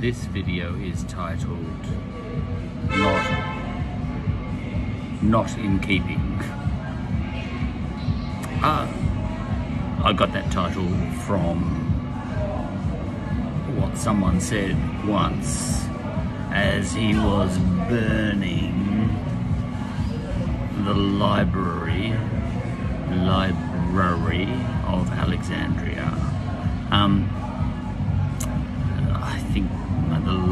This video is titled Not Not in Keeping. Uh, I got that title from what someone said once as he was burning the library library of Alexandria. Um,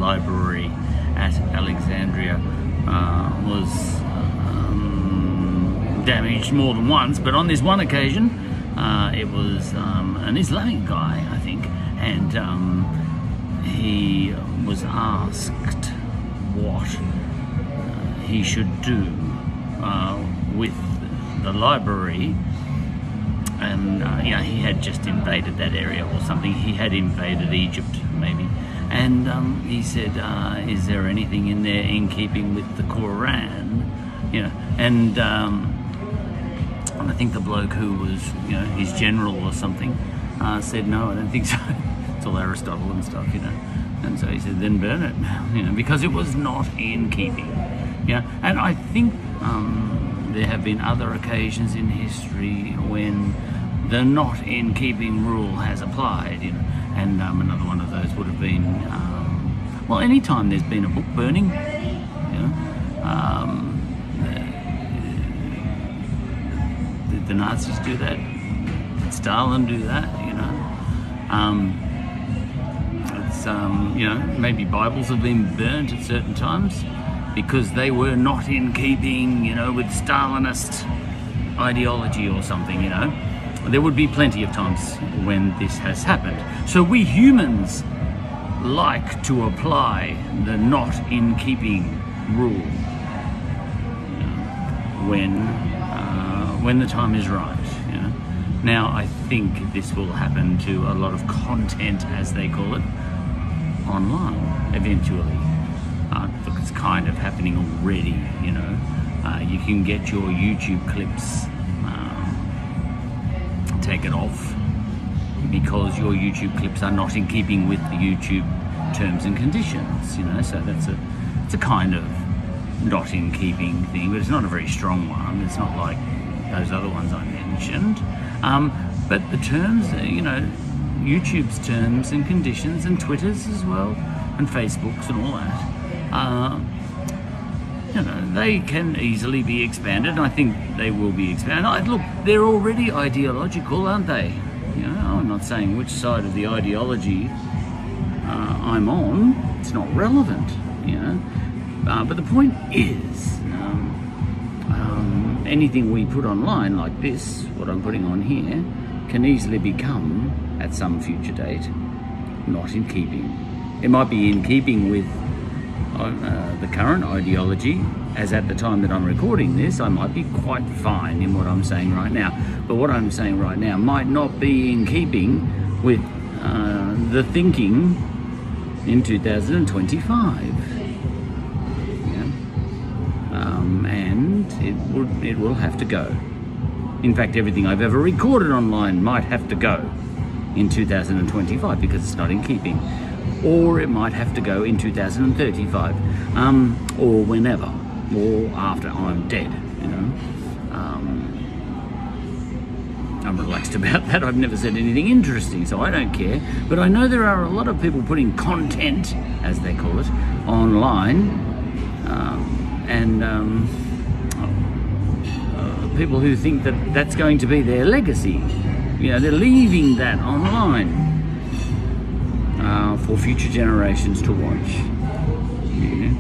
library at Alexandria uh, was um, damaged more than once, but on this one occasion, uh, it was um, an Islamic guy, I think, and um, he was asked what uh, he should do uh, with the library and uh, he had just invaded that area or something. He had invaded Egypt, maybe, and um, he said, uh, "Is there anything in there in keeping with the Quran?" You know, and um, I think the bloke who was you know his general or something uh, said, "No, I don't think so." it's all Aristotle and stuff, you know. And so he said, "Then burn it," you know, because it was not in keeping. Yeah, and I think. Um, there have been other occasions in history when the not in keeping rule has applied, you know, and um, another one of those would have been, um, well, anytime there's been a book burning, you know, um, the, the, Nazis do that, did Stalin do that, you know. Um, it's, um, you know, maybe Bibles have been burnt at certain times because they were not in keeping, you know, with Stalinist ideology or something, you know. There would be plenty of times when this has happened. So we humans like to apply the not in keeping rule when uh, when the time is right. You know. Now I think this will happen to a lot of content, as they call it, online eventually. Uh, look, it's kind of happening already, you know. Uh, you can get your YouTube clips taken off because your YouTube clips are not in keeping with the YouTube terms and conditions, you know. So that's a, it's a kind of not in keeping thing, but it's not a very strong one. It's not like those other ones I mentioned. Um, but the terms, you know, YouTube's terms and conditions and Twitter's as well, and Facebook's and all that uh, you know, they can easily be expanded, and I think they will be expanded. I, look, they're already ideological, aren't they? You know, I'm not saying which side of the ideology uh, I'm on. It's not relevant, you know. Uh, but the point is, um, um, anything we put online like this, what I'm putting on here, can easily become, at some future date, not in keeping. It might be in keeping with uh, the current ideology, as at the time that I'm recording this, I might be quite fine in what I'm saying right now. But what I'm saying right now might not be in keeping with uh, the thinking in 2025. Yeah? Um, and it would it will have to go. In fact, everything I've ever recorded online might have to go in 2025 because it's not in keeping or it might have to go in 2035, um, or whenever, or after I'm dead, you know. Um, I'm relaxed about that. I've never said anything interesting, so I don't care. But I know there are a lot of people putting content, as they call it, online, um, and um, uh, people who think that that's going to be their legacy. You know, they're leaving that online for future generations to watch. Yeah.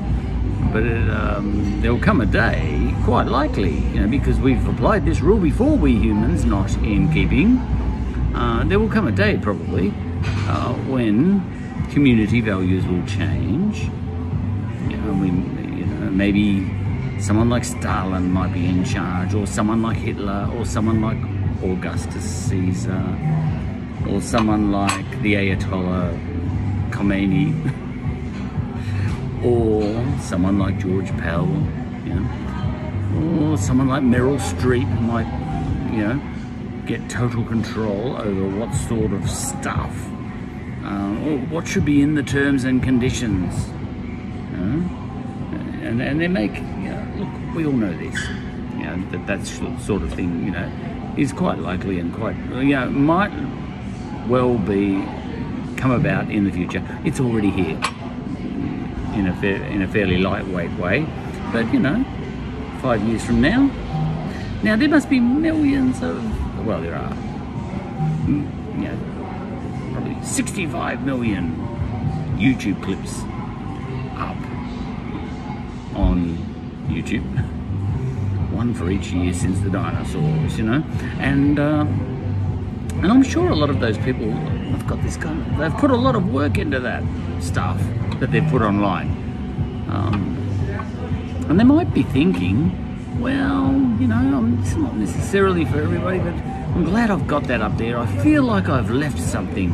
But it, um, there will come a day, quite likely, you know, because we've applied this rule before, we humans, not in keeping. Uh, there will come a day, probably, uh, when community values will change. You know, we, you know, maybe someone like Stalin might be in charge, or someone like Hitler, or someone like Augustus Caesar, or someone like the Ayatollah Khomeini. Or someone like George Pell, you know, or someone like Meryl Streep might, you know, get total control over what sort of stuff. Uh, what should be in the terms and conditions. And, and they make, you know, look, we all know this, you know, that that sort of thing, you know, is quite likely and quite, you know, might well be come about in the future. It's already here in a, in a fairly lightweight way, but you know, five years from now, now there must be millions of, well, there are, mm, you know, probably 65 million YouTube clips up on YouTube. One for each year since the dinosaurs, you know, and. Uh, and I'm sure a lot of those people have got this they've put a lot of work into that stuff that they've put online. Um, and they might be thinking, well, you know, it's not necessarily for everybody, but I'm glad I've got that up there. I feel like I've left something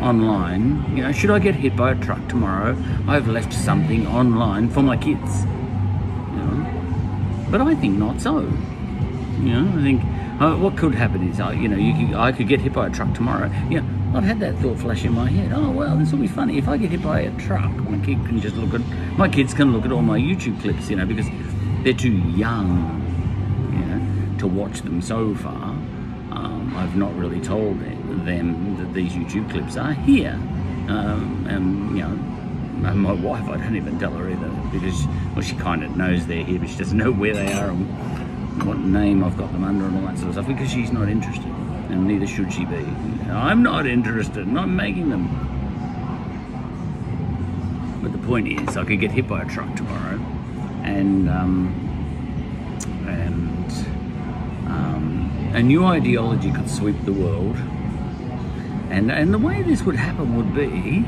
online. You know, should I get hit by a truck tomorrow, I've left something online for my kids. You know? But I think not so. You know, I think uh, what could happen is, uh, you know, you could, I could get hit by a truck tomorrow. Yeah, I've had that thought flash in my head. Oh well, this will be funny. If I get hit by a truck, my kid can just look at my kids can look at all my YouTube clips, you know, because they're too young, you know, to watch them so far. Um, I've not really told them that these YouTube clips are here, um, and you know. And my wife, I don't even tell her either because well, she kind of knows they're here, but she doesn't know where they are and what name I've got them under and all that sort of stuff because she's not interested and neither should she be. I'm not interested and I'm making them. But the point is I could get hit by a truck tomorrow and um, and um, a new ideology could sweep the world and and the way this would happen would be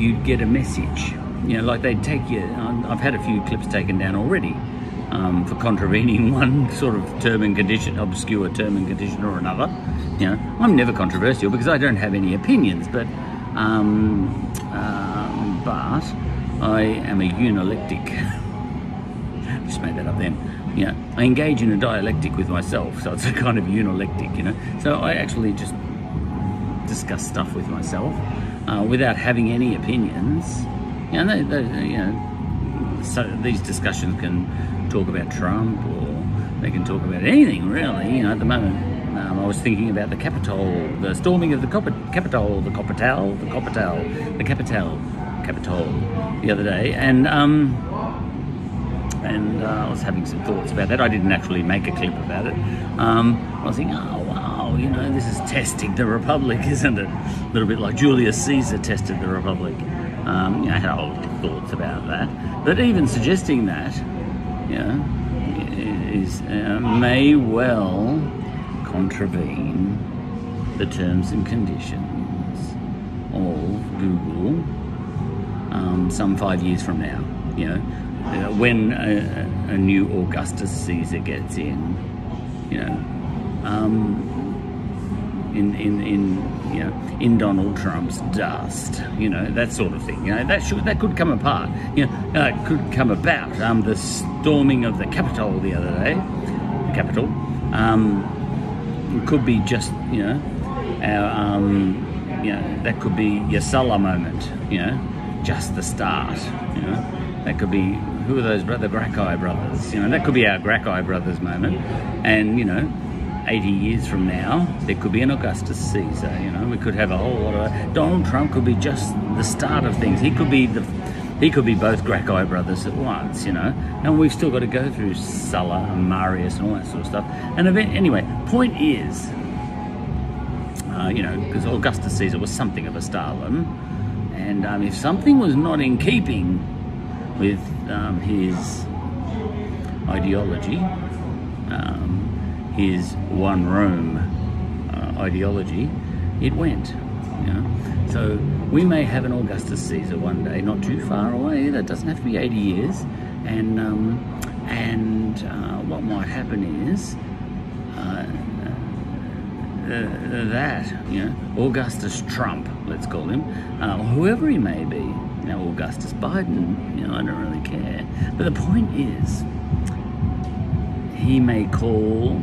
you'd get a message you know like they'd take you I've had a few clips taken down already um, for contravening one sort of term and condition, obscure term and condition or another. You know, I'm never controversial because I don't have any opinions, but um, um, but I am a unalectic. Just made that up then. You know, I engage in a dialectic with myself, so it's a kind of unalectic. You know, so I actually just discuss stuff with myself uh, without having any opinions. You know, they, they, you know, so these discussions can talk about Trump or they can talk about anything really. You know, at the moment, um, I was thinking about the Capitol, the storming of the Capitol, the Capitol, the Capitol, the Capitol, Capitol, the other day, and um, and uh, I was having some thoughts about that. I didn't actually make a clip about it. Um, I was thinking, oh wow, you know, this is testing the Republic, isn't it? A little bit like Julius Caesar tested the Republic. Um, you know, I had of thoughts about that. But even suggesting that, yeah, is uh, may well contravene the terms and conditions of Google um, some five years from now. You know, uh, when a, a, new Augustus Caesar gets in, you know, um, in in in you know in Donald Trump's dust, you know that sort of thing. You know that should that could come apart. You know, uh, could come about. Um, the storming of the Capitol the other day, the Capitol, um, could be just you know, our, um, you know that could be your Sulla moment. You know, just the start. You know, that could be who are those brother Gracchi brothers? You know, that could be our Gracchi brothers moment, and you know 80 years from now, there could be an Augustus Caesar. You know, we could have a whole lot of Donald Trump could be just the start of things. He could be the he could be both Gracchi brothers at once. You know, and we've still got to go through Sulla and Marius and all that sort of stuff. And event, anyway, point is, uh, you know, because Augustus Caesar was something of a Stalin, and um, if something was not in keeping with um, his ideology. Um, his one room uh, ideology, it went. You know? So we may have an Augustus Caesar one day, not too far away. That doesn't have to be 80 years. And um, and uh, what might happen is uh, uh, that you know Augustus Trump, let's call him, uh, whoever he may be. Now Augustus Biden, you know, I don't really care. But the point is, he may call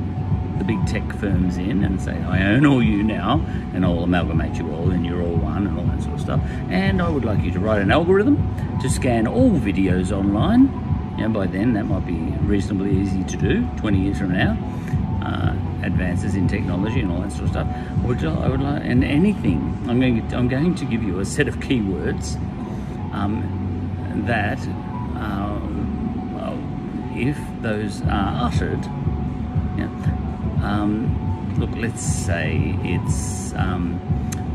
the big tech firms in and say, I own all you now, and I'll amalgamate you all, and you're all one, and all that sort of stuff. And I would like you to write an algorithm to scan all videos online. Yeah, by then that might be reasonably easy to do, 20 years from now. Uh, advances in technology and all that sort of stuff. Would I would like, and anything. I'm going. To, I'm going to give you a set of keywords um, that, uh, if those are uttered, yeah, um, look. Let's say it's um,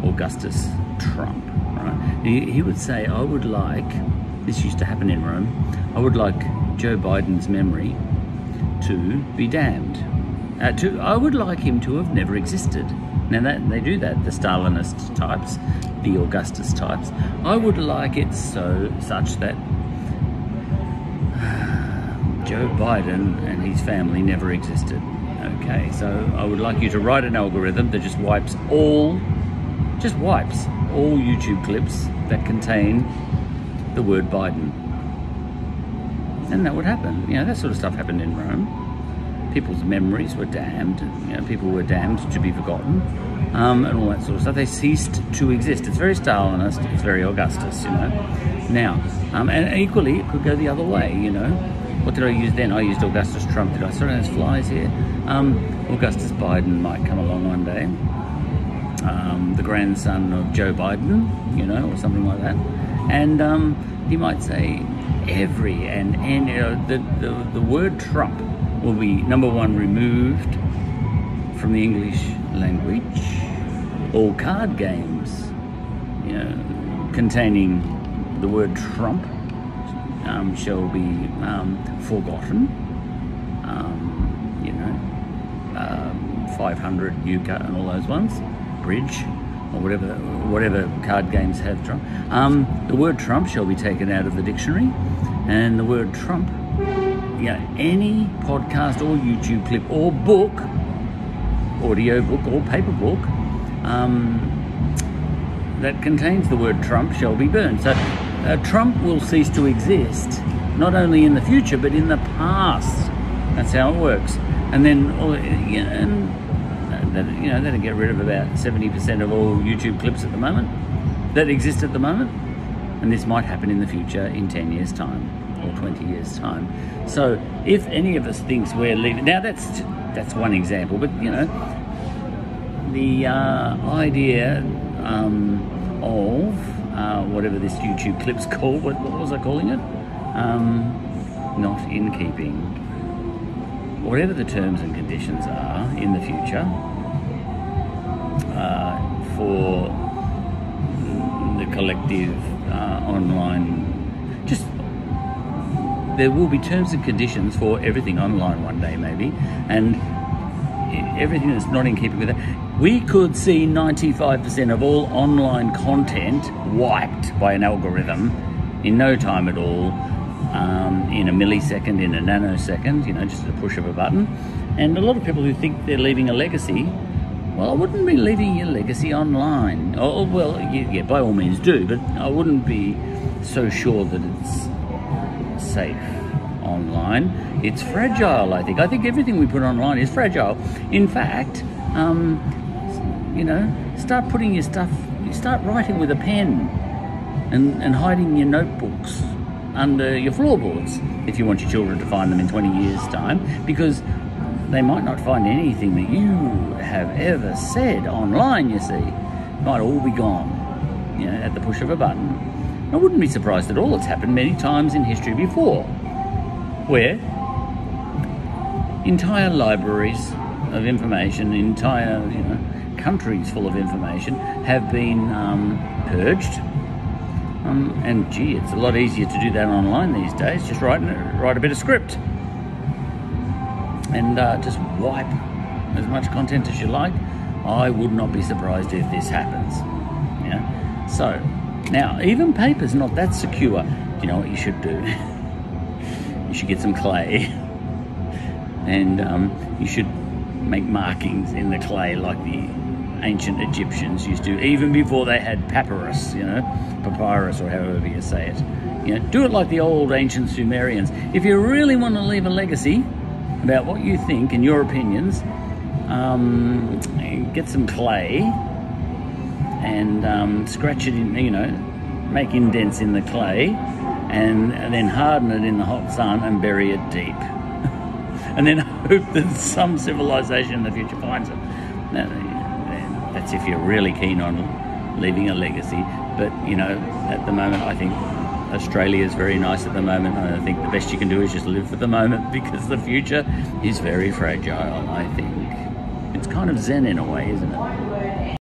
Augustus Trump. Right? He, he would say, "I would like." This used to happen in Rome. I would like Joe Biden's memory to be damned uh, to, I would like him to have never existed. Now that they do that, the Stalinist types, the Augustus types. I would like it so such that Joe Biden and his family never existed. Okay, so I would like you to write an algorithm that just wipes all, just wipes all YouTube clips that contain the word Biden. And that would happen. You know, that sort of stuff happened in Rome people's memories were damned. You know, people were damned to be forgotten, um, and all that sort of stuff. They ceased to exist. It's very Stalinist. It's very Augustus. You know. Now, um, and equally, it could go the other way. You know. What did I use then? I used Augustus Trump. Did I? Sorry, there's flies here. Um, Augustus Biden might come along one day. Um, the grandson of Joe Biden, you know, or something like that. And um, he might say every and and you know, the, the the word Trump will be number one removed from the English language. All card games, you know, containing the word Trump um, shall be um, forgotten. Um, you know, um, 500 Euchre and all those ones, bridge or whatever whatever card games have Trump. Um, the word Trump shall be taken out of the dictionary, and the word Trump you know, any podcast or YouTube clip or book, audio book or paper book, um, that contains the word Trump shall be burned. So uh, Trump will cease to exist, not only in the future, but in the past. That's how it works. And then, you know, and that, you know, that'll get rid of about 70% of all YouTube clips at the moment that exist at the moment. And this might happen in the future in 10 years' time or 20 years' time. So if any of us thinks we're leaving, now that's that's one example, but you know, the uh, idea um, of uh, whatever this YouTube clip's called, what, what was I calling it? Um, not in keeping. Whatever the terms and conditions are in the future uh, for the collective uh, online just there will be terms and conditions for everything online one day, maybe, and everything that's not in keeping with that. We could see 95% of all online content wiped by an algorithm in no time at all, um, in a millisecond, in a nanosecond, you know, just a push of a button. And a lot of people who think they're leaving a legacy, well, I wouldn't be leaving your legacy online. Oh, well, yeah, by all means do, but I wouldn't be so sure that it's safe online. It's fragile, I think. I think everything we put online is fragile. In fact, um, you know, start putting your stuff, start writing with a pen and, and hiding your notebooks under your floorboards if you want your children to find them in 20 years' time because they might not find anything that you have ever said online, you see. It might all be gone, you know, at the push of a button. I wouldn't be surprised at all. It's happened many times in history before, where entire libraries of information, entire you know countries full of information have been um, purged. Um, and gee, it's a lot easier to do that online these days. Just write write a bit of script and uh, just wipe as much content as you like. I would not be surprised if this happens. Yeah. So now, even paper's not that secure. Do you know what you should do? you should get some clay and um, you should make markings in the clay like the ancient Egyptians used to, even before they had papyrus, you know, papyrus or however you say it. You know, do it like the old ancient Sumerians. If you really want to leave a legacy about what you think and your opinions, um, get some clay and um, scratch it in, you know, make indents in the clay and, and then harden it in the hot sun and bury it deep. and then hope that some civilization in the future finds it. Now, that's if you're really keen on leaving a legacy. But, you know, at the moment, I think Australia is very nice at the moment. I think the best you can do is just live for the moment because the future is very fragile, I think. It's kind of zen in a way, isn't it?